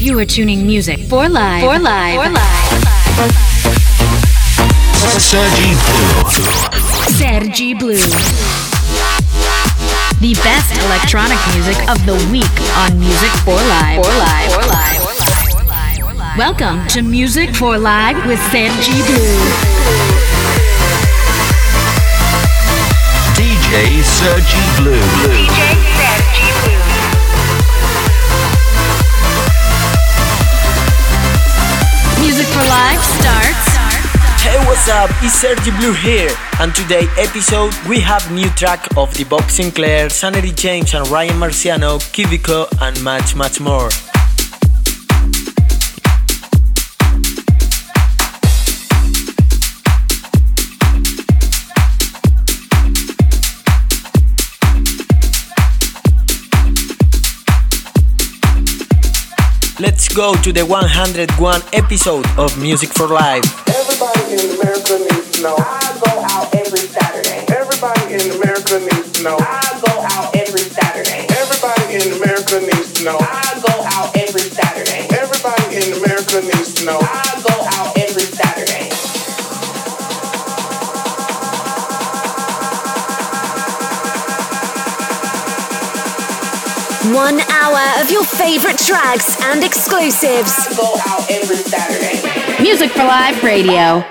You are tuning music for live. For live. For live. Sergi Blue. Sergi Blue. The best electronic music of the week on Music for Live. For Live. For Live. Welcome to Music for Live with Sergi Blue. DJ Sergi Blue. DJ Sergi Music for Live starts. Hey, what's up? It's Sergi Blue here, and today episode we have new track of the Bob Sinclar, Sanity James, and Ryan Marciano, Cubico, and much, much more. Go to the 101 episode of Music for Life. Everybody in America needs to know. I go out every Saturday. Everybody in America needs to know. I go out every Saturday. Everybody in America needs to know. I go out every Saturday. Everybody in America needs to know. I go out every Saturday. One hour of your favorite tracks and exclusives. Go out every Saturday. Music for Live Radio.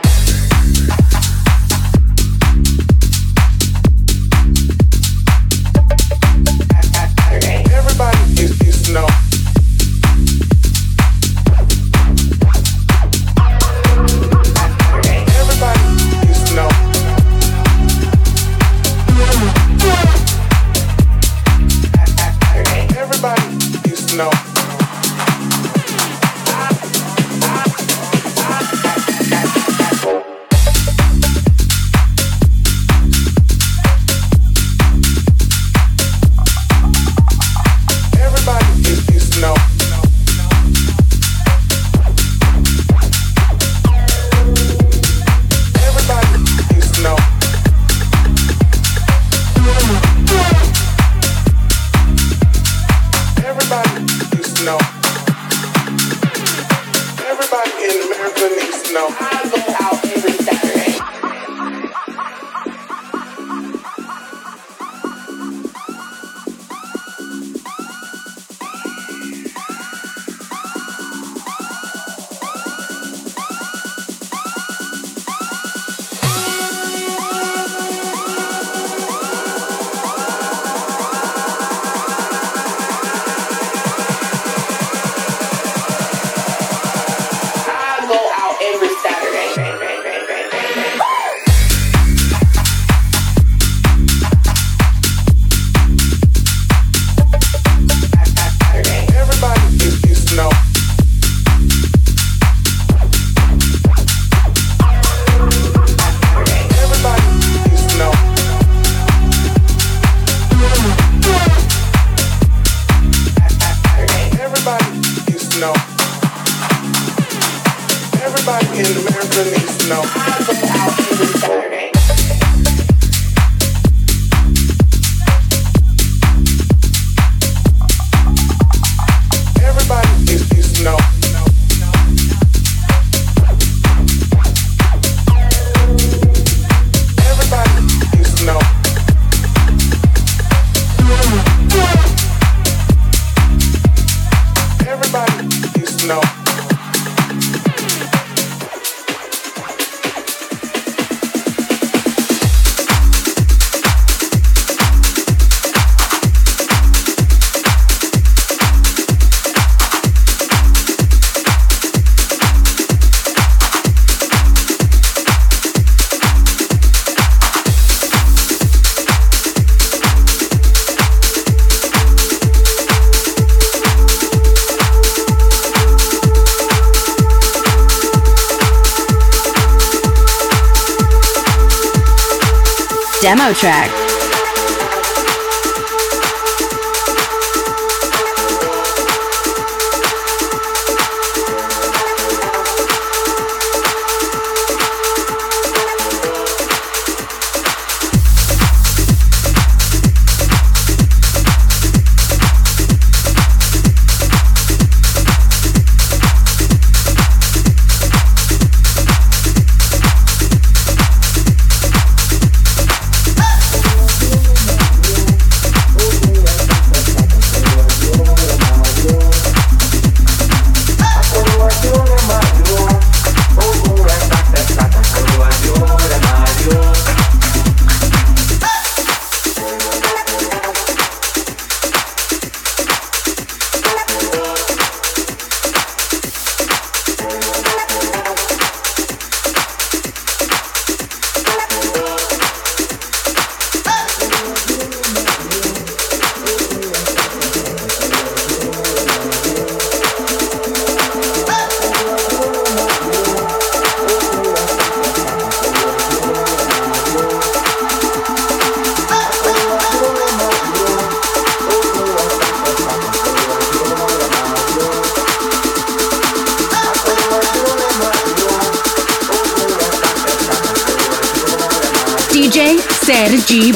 track.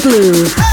Demo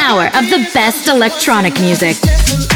track. Sergi Blue. best electronic music.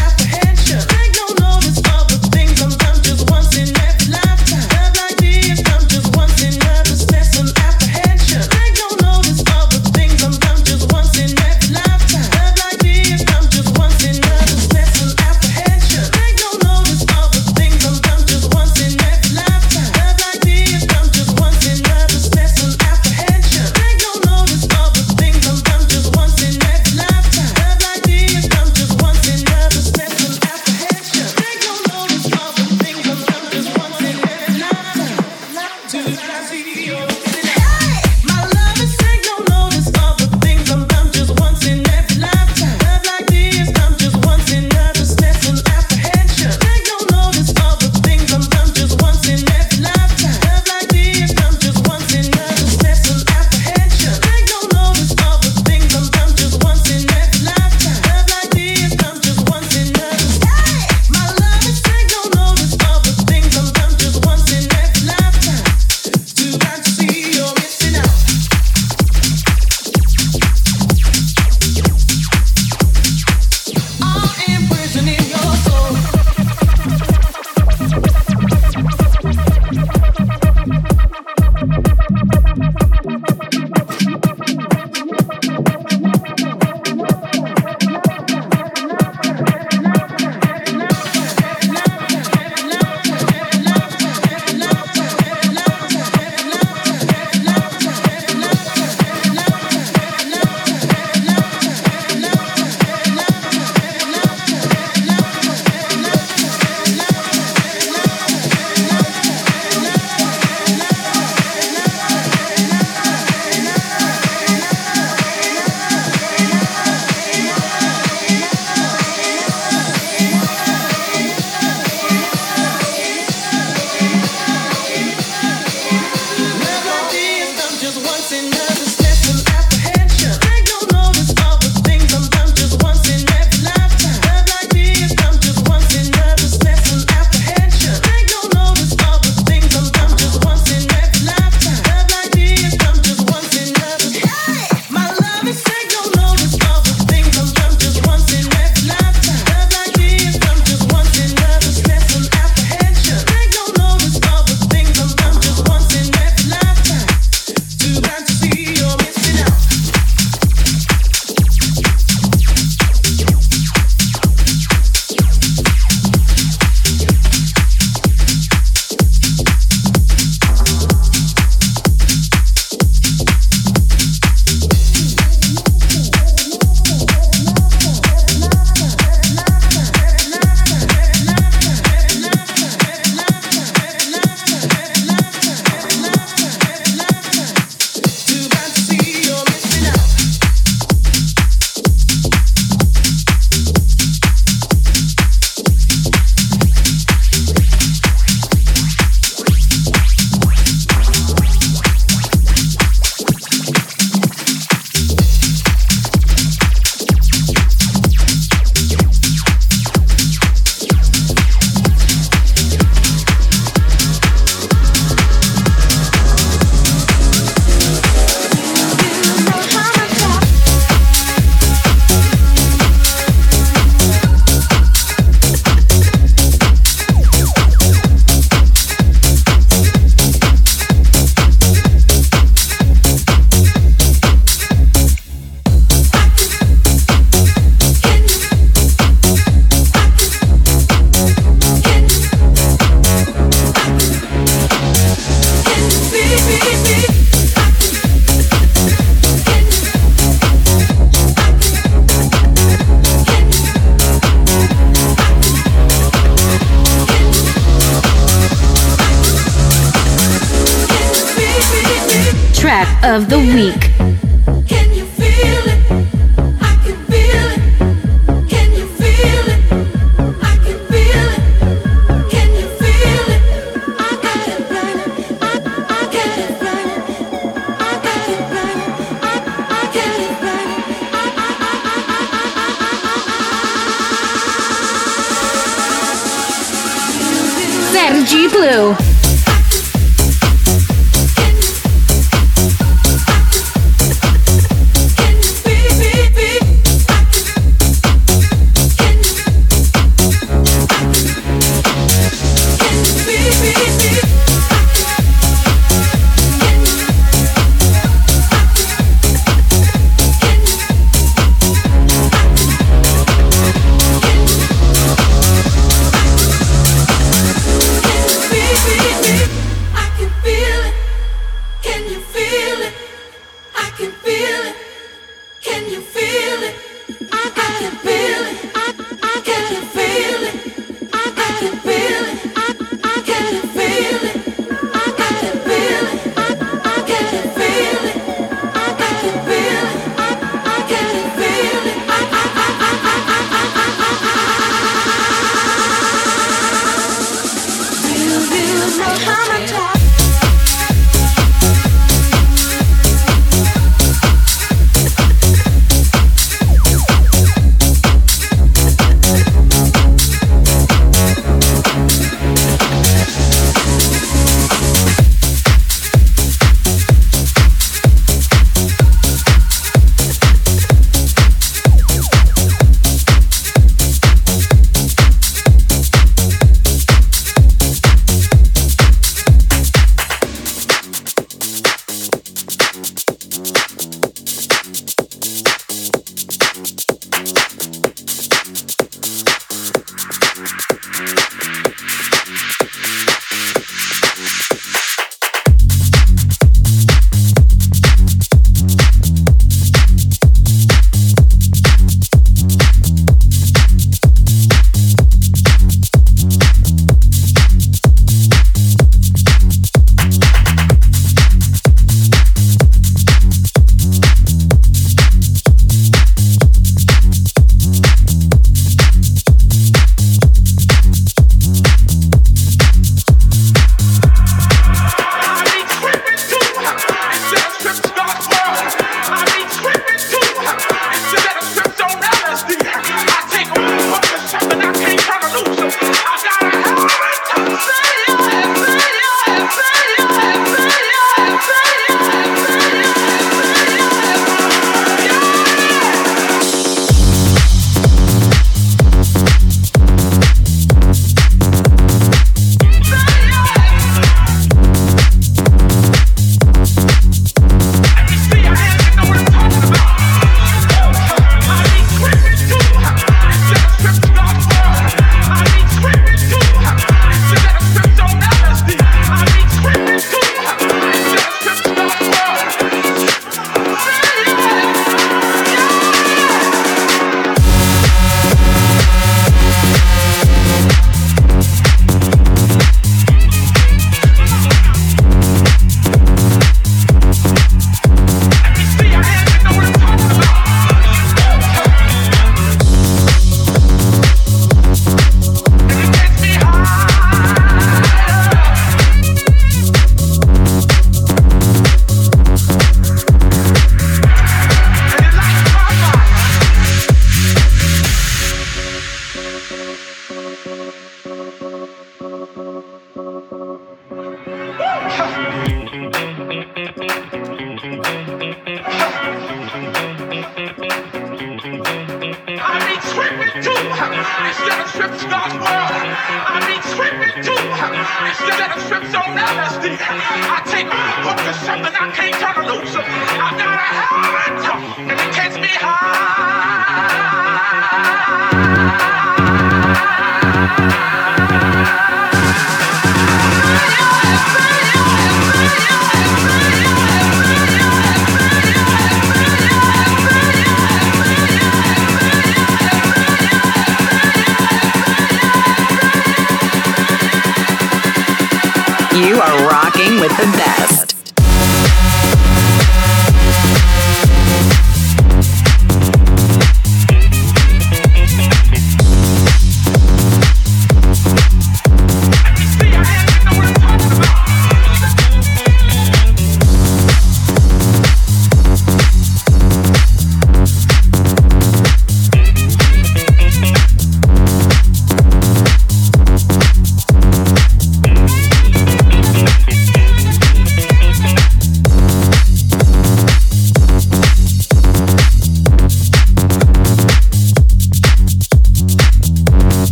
You are rocking with the best.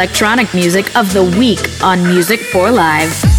Electronic music of the week on Music for Live.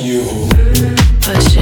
This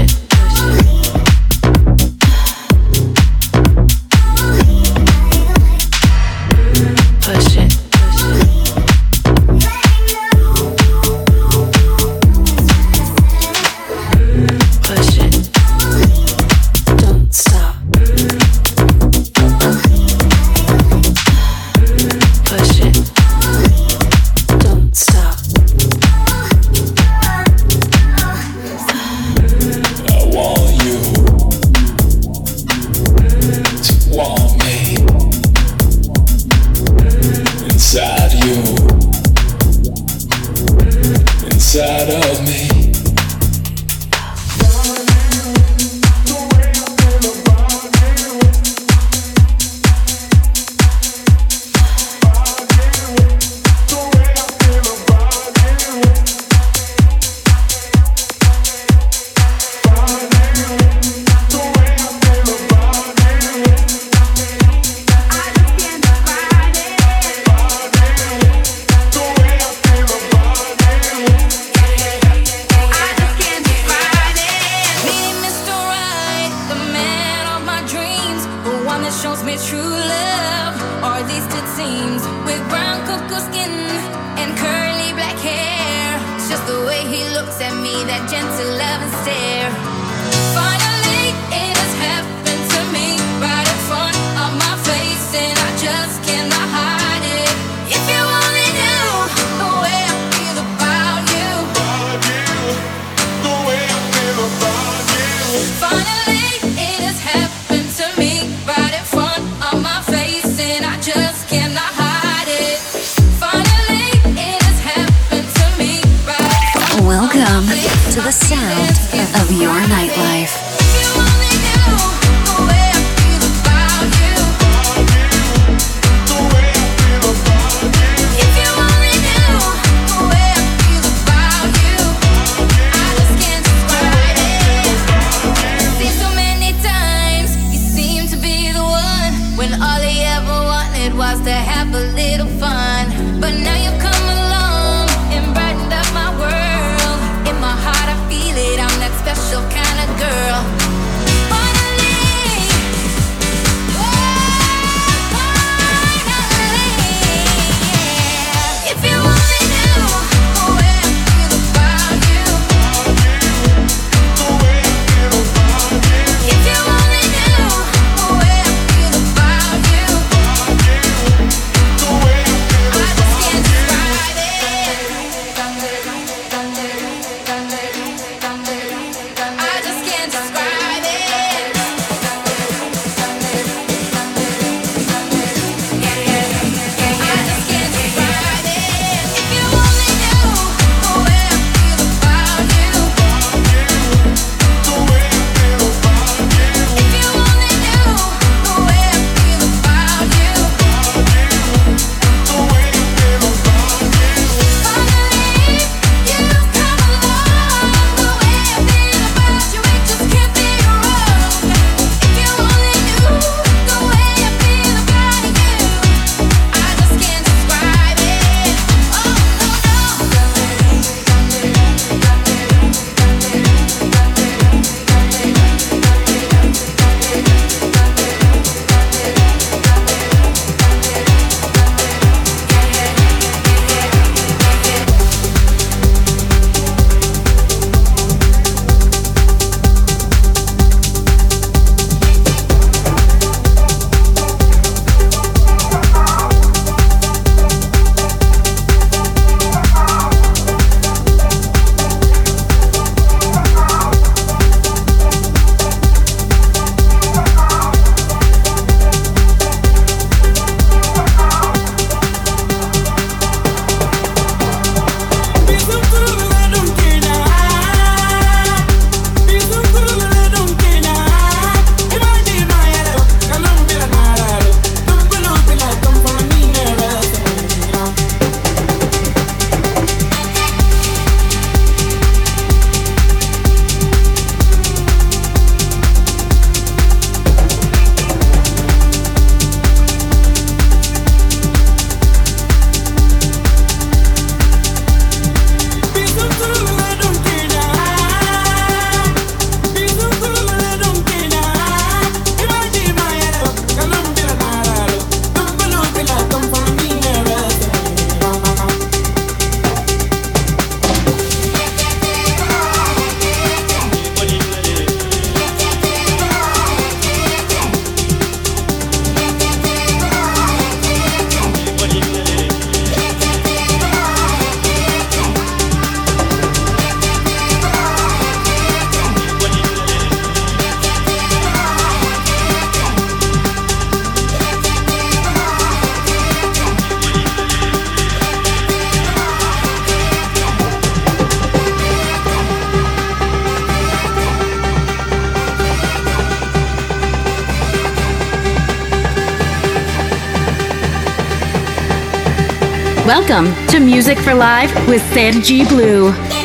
Welcome to Music for Live with Sanji Blue.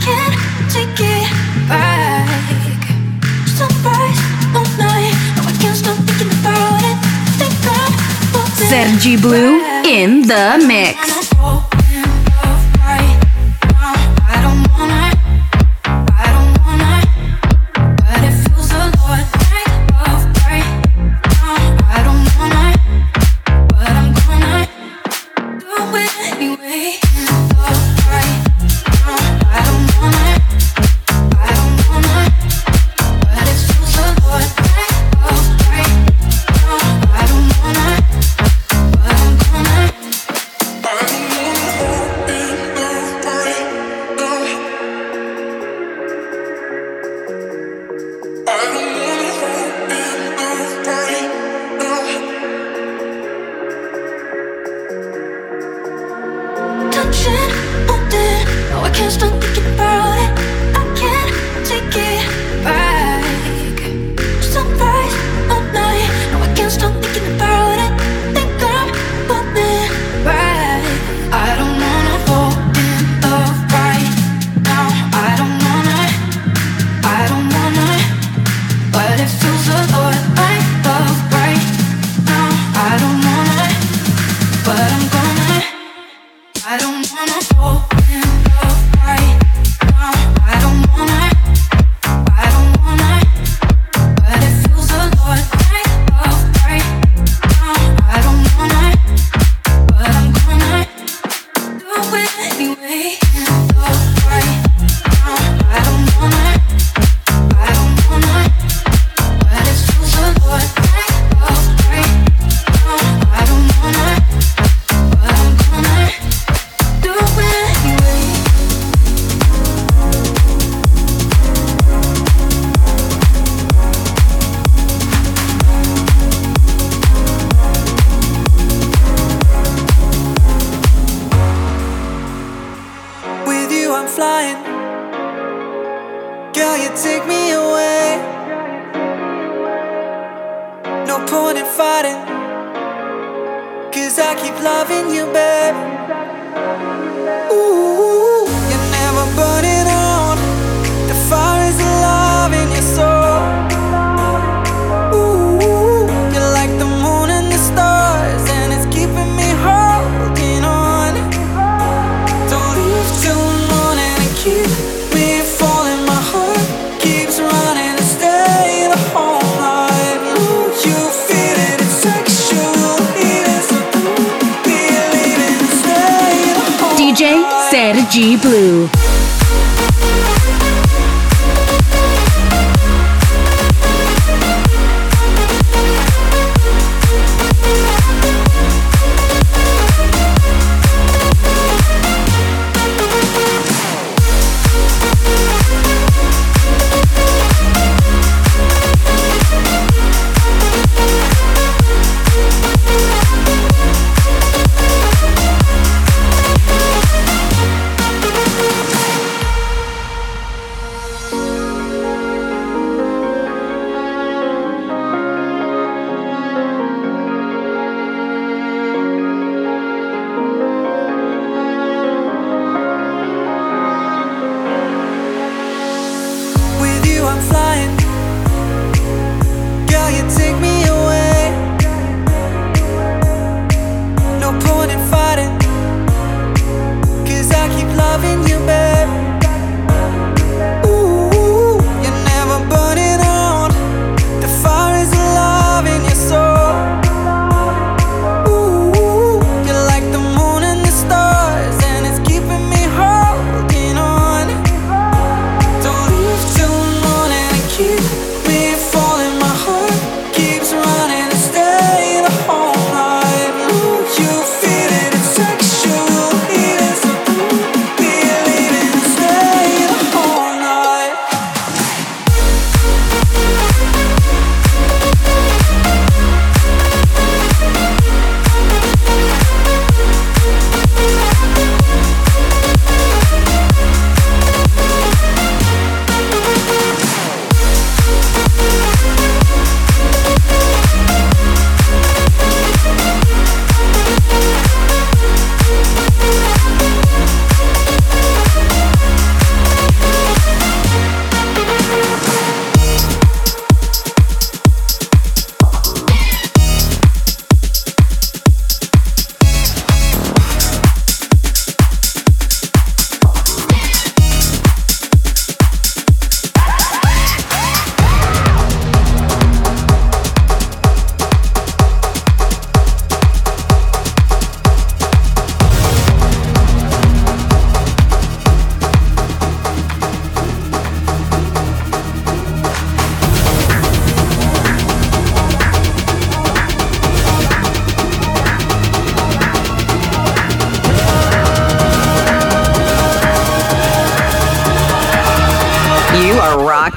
can't Sergi Blue in the mix.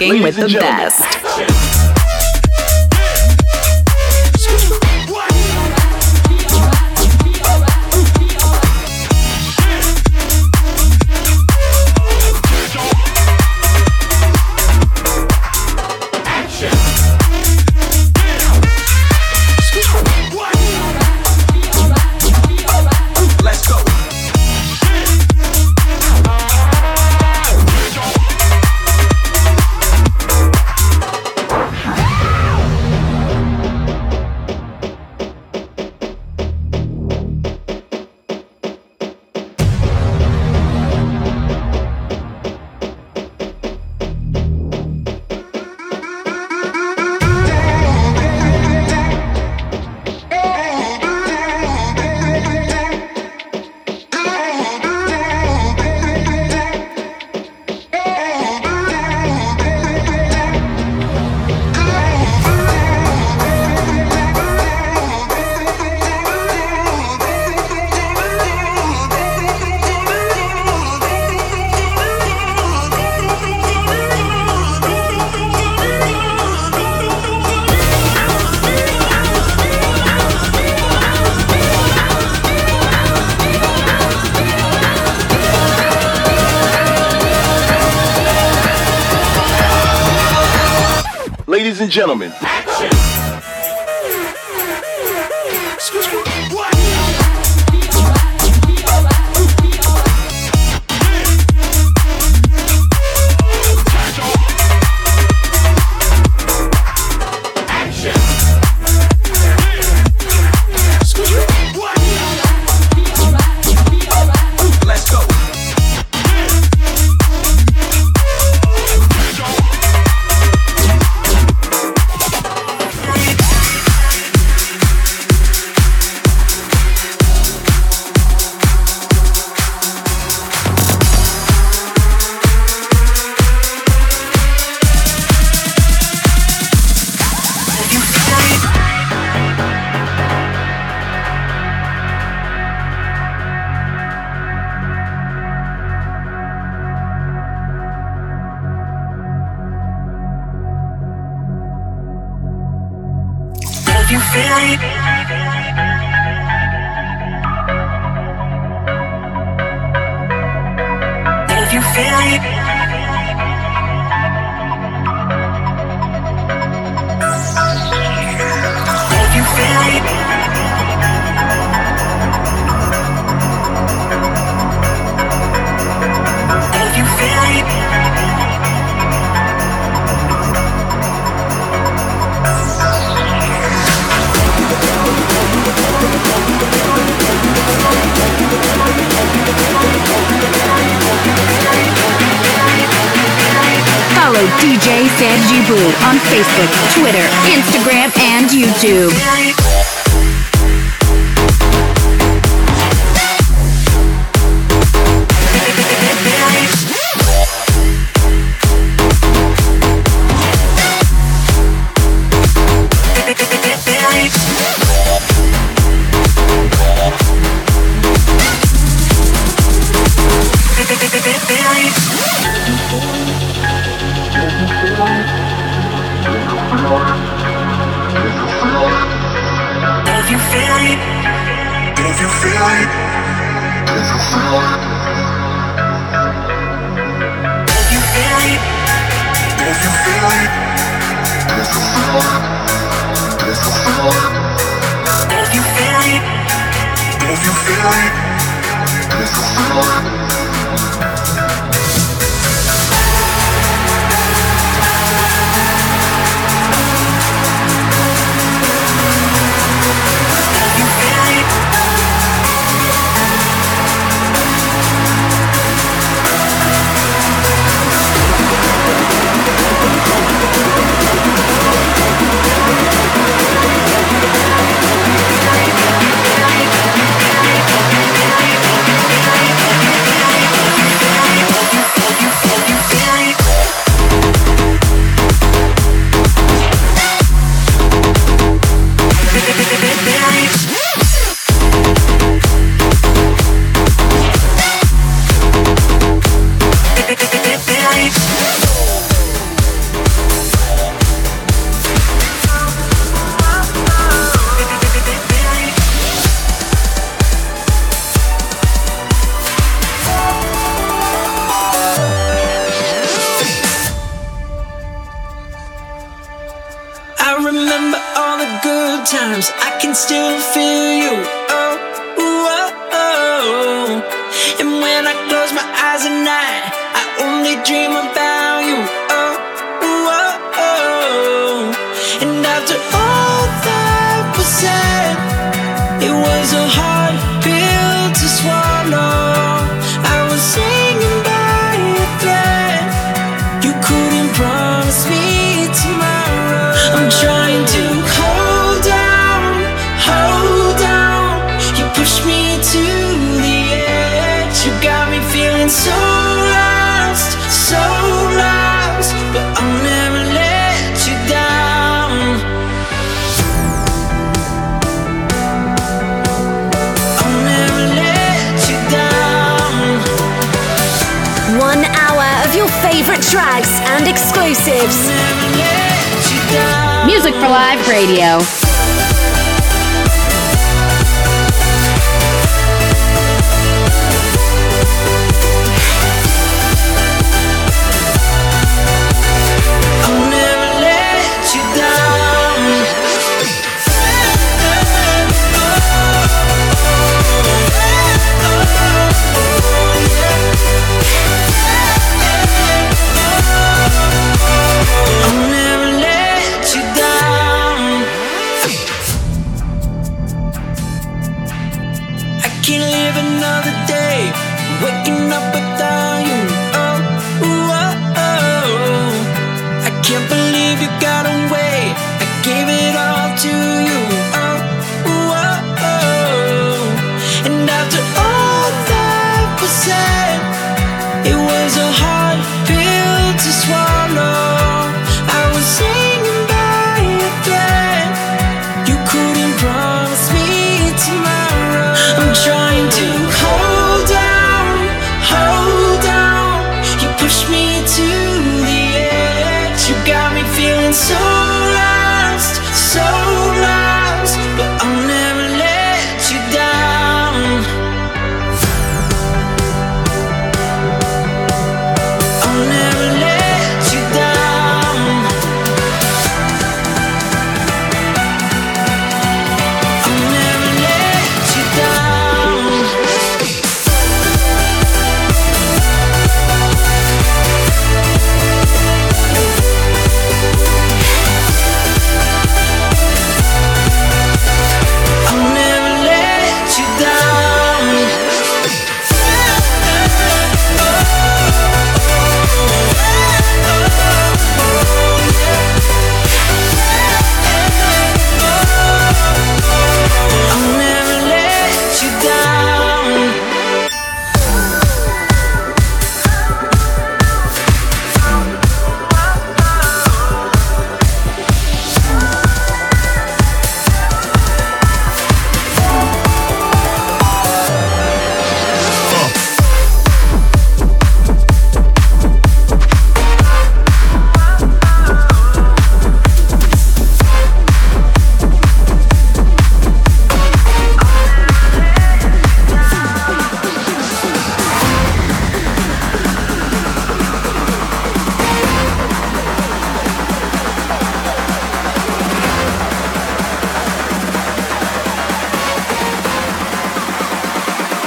Rocking with the best. dream tracks and exclusives. Music for Live Radio.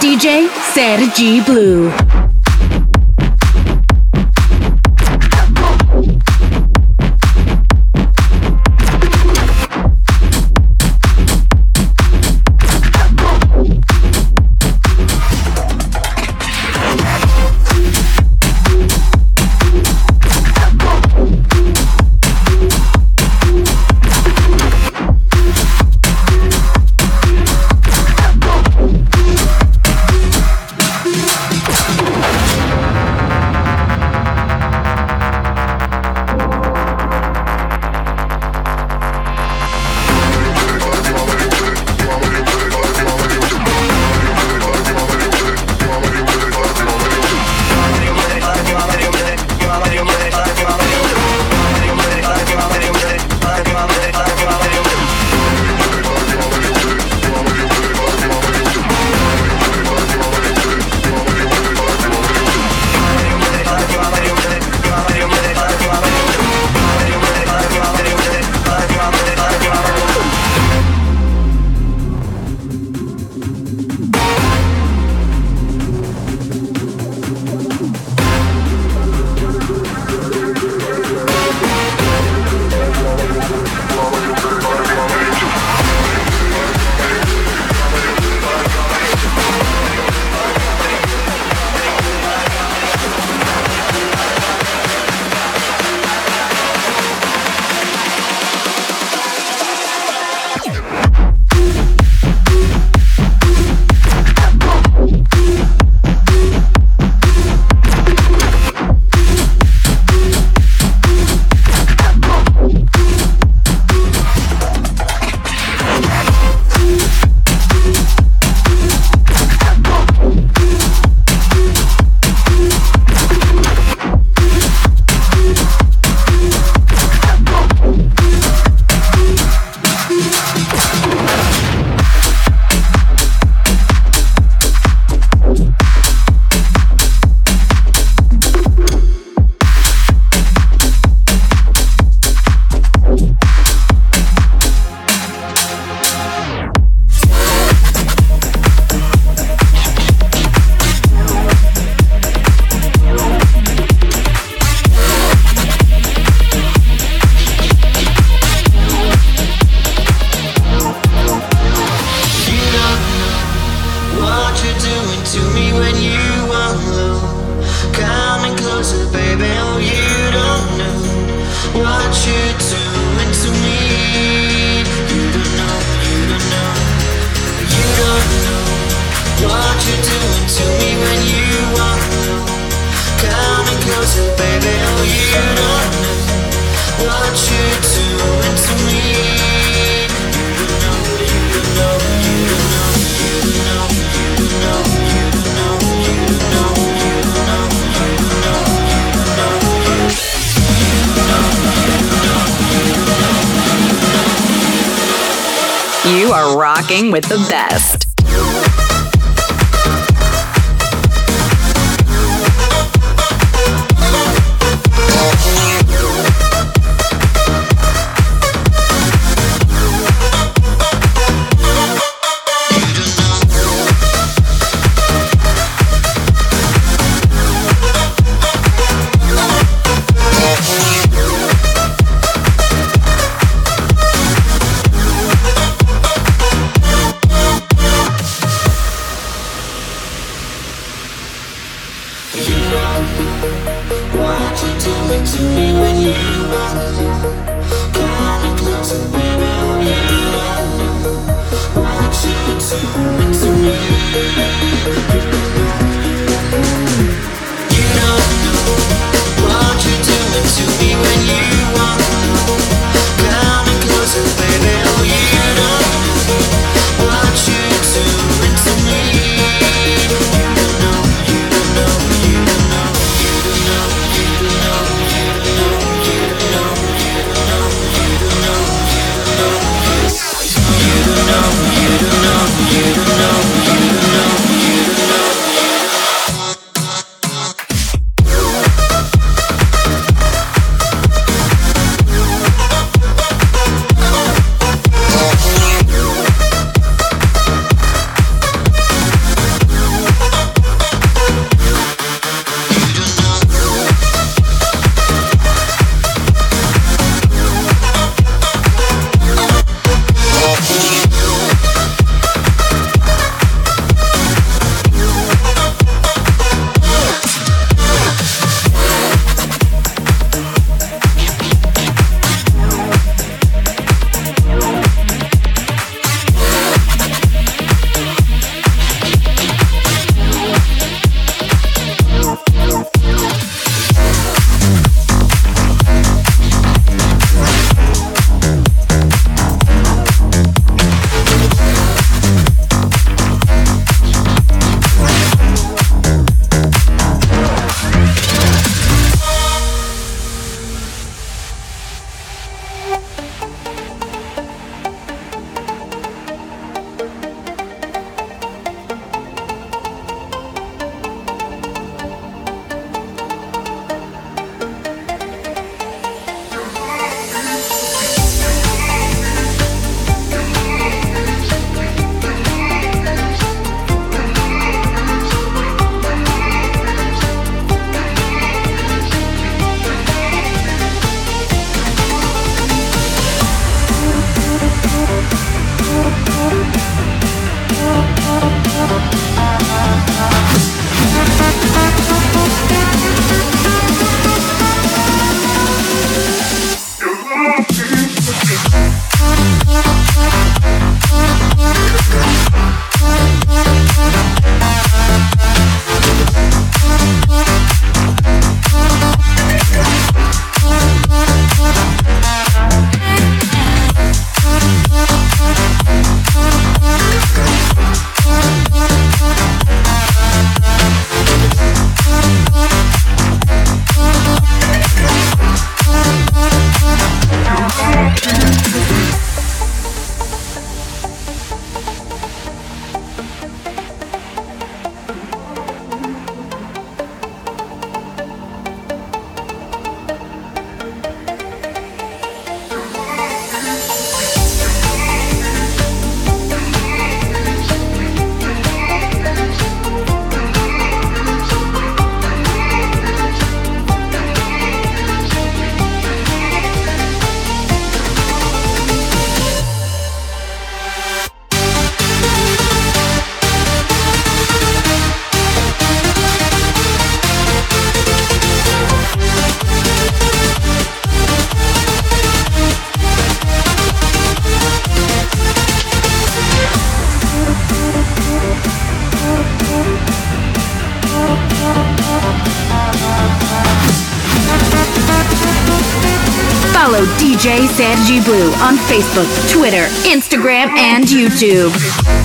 DJ Sergi Blue. On Facebook, Twitter, Instagram, and YouTube.